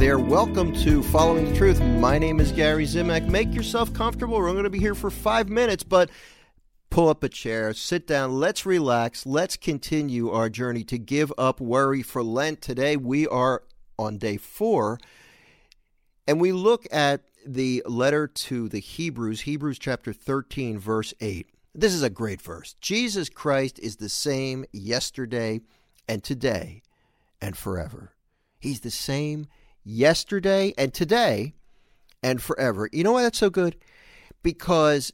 There, welcome to Following the Truth. My name is Gary Zimak. Make yourself comfortable. We're going to be here for five minutes, but pull up a chair, sit down, let's relax, let's continue our journey to give up worry for Lent. Today we are on day four, and we look at the letter to the Hebrews, Hebrews chapter 13, verse 8. This is a great verse. Jesus Christ is the same yesterday and today and forever. He's the same yesterday and today and forever. You know why that's so good? Because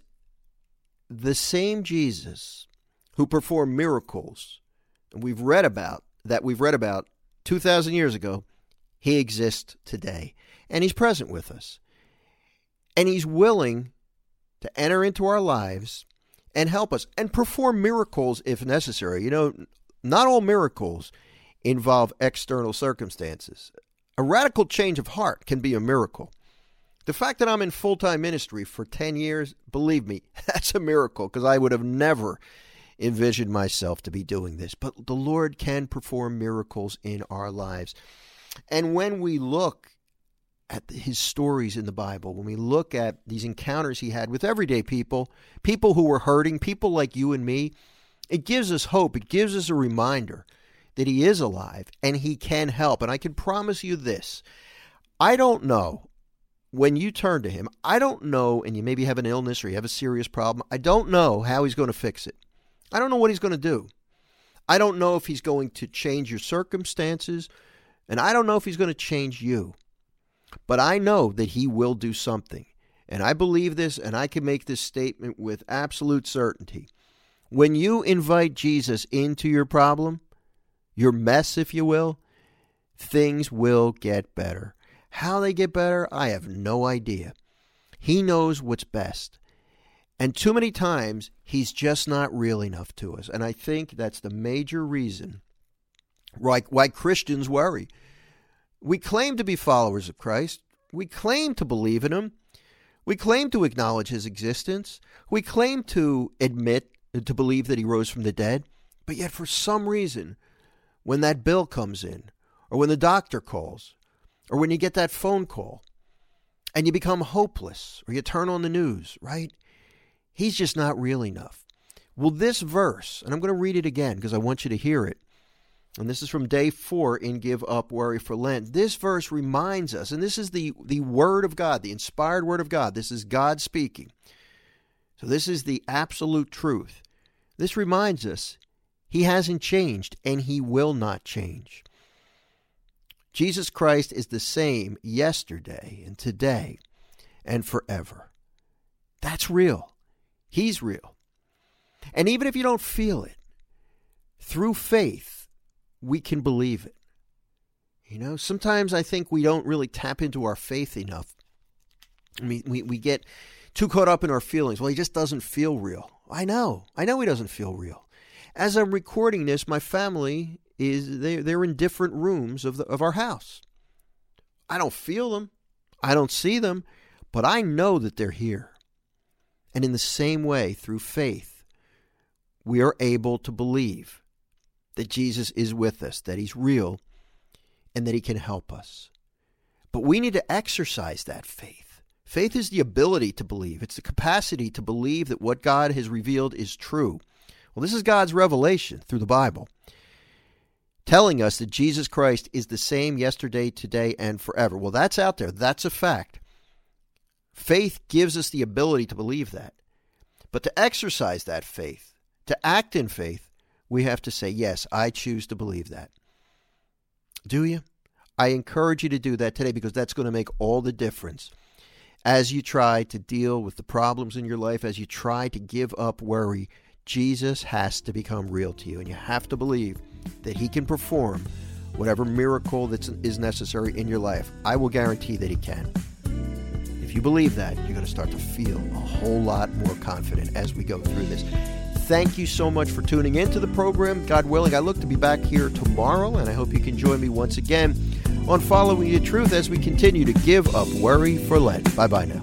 the same Jesus who performed miracles we've read about that we've read about 2000 years ago, he exists today and he's present with us. And he's willing to enter into our lives and help us and perform miracles if necessary. You know, not all miracles involve external circumstances. A radical change of heart can be a miracle. The fact that I'm in full time ministry for 10 years, believe me, that's a miracle because I would have never envisioned myself to be doing this. But the Lord can perform miracles in our lives. And when we look at his stories in the Bible, when we look at these encounters he had with everyday people, people who were hurting, people like you and me, it gives us hope. It gives us a reminder that he is alive and he can help. And I can promise you this I don't know when you turn to him, I don't know, and you maybe have an illness or you have a serious problem, I don't know how he's going to fix it. I don't know what he's going to do. I don't know if he's going to change your circumstances, and I don't know if he's going to change you. But I know that he will do something. And I believe this, and I can make this statement with absolute certainty. When you invite Jesus into your problem, your mess, if you will, things will get better. How they get better, I have no idea. He knows what's best. And too many times, he's just not real enough to us. And I think that's the major reason why, why Christians worry. We claim to be followers of Christ, we claim to believe in him, we claim to acknowledge his existence, we claim to admit, to believe that he rose from the dead, but yet for some reason, when that bill comes in, or when the doctor calls, or when you get that phone call, and you become hopeless, or you turn on the news, right? He's just not real enough. Well, this verse, and I'm going to read it again because I want you to hear it. And this is from day four in Give Up Worry for Lent. This verse reminds us, and this is the, the Word of God, the inspired Word of God. This is God speaking. So this is the absolute truth. This reminds us he hasn't changed, and He will not change. Jesus Christ is the same yesterday and today and forever. That's real. He's real. And even if you don't feel it, through faith, we can believe it. You know, sometimes I think we don't really tap into our faith enough. I mean, we, we get too caught up in our feelings. Well, he just doesn't feel real. I know. I know he doesn't feel real as I'm recording this, my family is they they're in different rooms of the, of our house. I don't feel them, I don't see them, but I know that they're here. And in the same way, through faith, we are able to believe that Jesus is with us, that He's real, and that He can help us. But we need to exercise that faith. Faith is the ability to believe, it's the capacity to believe that what God has revealed is true well, this is God's revelation through the Bible, telling us that Jesus Christ is the same yesterday, today, and forever. Well, that's out there. That's a fact. Faith gives us the ability to believe that. But to exercise that faith, to act in faith, we have to say, Yes, I choose to believe that. Do you? I encourage you to do that today because that's going to make all the difference. as you try to deal with the problems in your life, as you try to give up worry, Jesus has to become real to you. And you have to believe that He can perform whatever miracle that is necessary in your life. I will guarantee that He can. If you believe that, you're going to start to feel a whole lot more confident as we go through this. Thank you so much for tuning into the program. God willing, I look to be back here tomorrow, and I hope you can join me once again on Following the Truth as we continue to give up worry for Lent. Bye bye now.